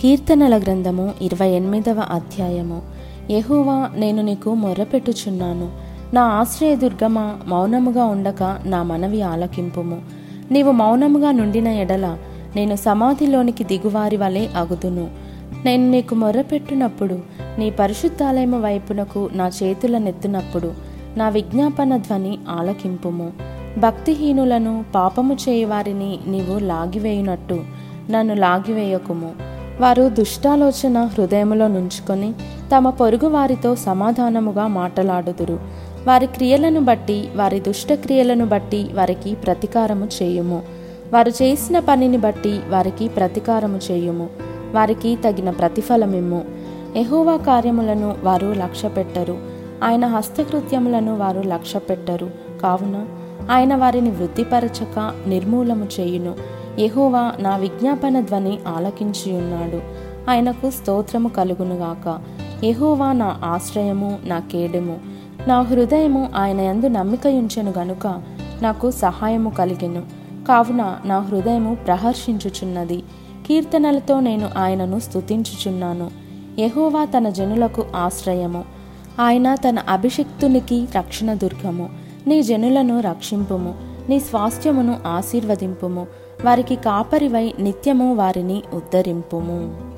కీర్తనల గ్రంథము ఇరవై ఎనిమిదవ అధ్యాయము. యెహోవా నేను నీకు మొర్రపెట్టుచున్నాను. నా ఆశ్రయదుర్గమా మౌనముగా ఉండక నా మనవి ఆలకింపుము. నీవు మౌనముగా నుండిన ఎడల నేను సమాధిలోనికి దిగువారి వలె అగుదును. నేను నీకు మొర్రపెట్టునప్పుడు నీ పరిశుద్ధాలయము వైపునకు నా చేతులనెత్తునప్పుడు నా విజ్ఞాపన ధ్వని ఆలకింపుము. భక్తిహీనులను పాపము చేయవారిని నీవు లాగివేయునట్టు నన్ను లాగివేయకుము. వారు దుష్టాలోచన హృదయములో నుంచుకొని తమ పొరుగు వారితో సమాధానముగా మాటలాడుదురు. వారి క్రియలను బట్టి వారి దుష్టక్రియలను బట్టి వారికి ప్రతీకారము చేయుము. వారు చేసిన పనిని బట్టి వారికి ప్రతీకారము చేయుము. వారికి తగిన ప్రతిఫలమిమ్ము. ఎహోవా కార్యములను వారు లక్ష్యపెట్టరు. ఆయన హస్తకృత్యములను వారు లక్ష్యపెట్టరు. కావున ఆయన వారిని వృద్ధిపరచక నిర్మూలము చేయును. యహోవా నా విజ్ఞాపన ధ్వని ఆలకించియున్నాడు. ఆయనకు స్తోత్రము కలుగునుగాక. యహోవా నా ఆశ్రయము నా కేడము. నా హృదయము ఆయన యందు నమ్మికయుంచెను గనుక నాకు సహాయము కలిగెను. కావున నా హృదయము ప్రహర్షించుచున్నది. కీర్తనలతో నేను ఆయనను స్తుతించుచున్నాను. యహోవా తన జనులకు ఆశ్రయము. ఆయన తన అభిషిక్తునికి రక్షణ దుర్గము. నీ జనులను రక్షింపుము. నీ స్వాస్థ్యమును ఆశీర్వదింపుము. వారికి కాపరివై నిత్యము వారిని ఉద్ధరింపుము.